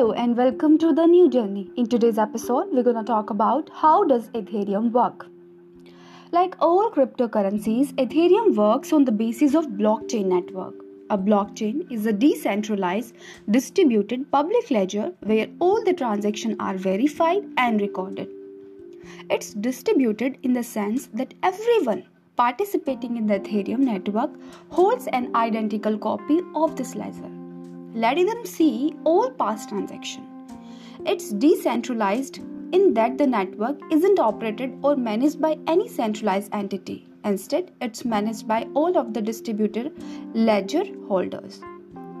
Hello and welcome to the new journey. In today's episode, we're going to talk about how does Ethereum work. Like all cryptocurrencies, Ethereum works on the basis of blockchain network. A blockchain is a decentralized, distributed public ledger where all the transactions are verified and recorded. It's distributed in the sense that everyone participating in the Ethereum network holds an identical copy of this ledger letting them see all past transactions. It's decentralized in that the network isn't operated or managed by any centralized entity. Instead, it's managed by all of the distributed ledger holders.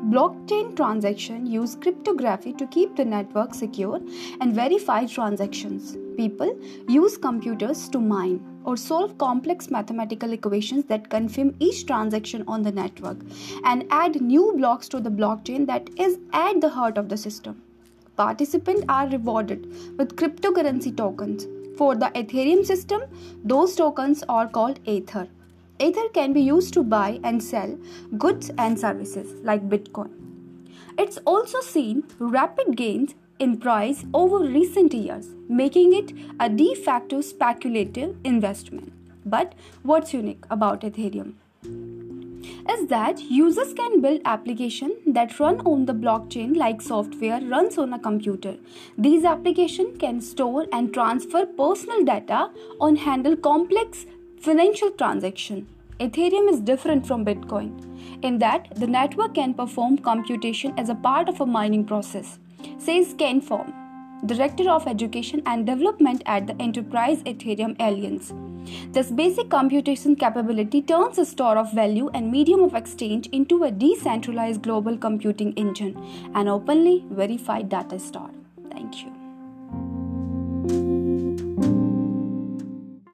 Blockchain transactions use cryptography to keep the network secure and verify transactions. People use computers to mine or solve complex mathematical equations that confirm each transaction on the network and add new blocks to the blockchain that is at the heart of the system. Participants are rewarded with cryptocurrency tokens. For the Ethereum system, those tokens are called Ether. Ether can be used to buy and sell goods and services like Bitcoin. It's also seen rapid gains in price over recent years, making it a de facto speculative investment. But what's unique about Ethereum? is that users can build applications that run on the blockchain like software runs on a computer. These applications can store and transfer personal data or handle complex Financial transaction. Ethereum is different from Bitcoin in that the network can perform computation as a part of a mining process, says Ken Fromm, Director of Education and Development at the Enterprise Ethereum Alliance. This basic computation capability turns a store of value and medium of exchange into a decentralized global computing engine, an openly verified data store.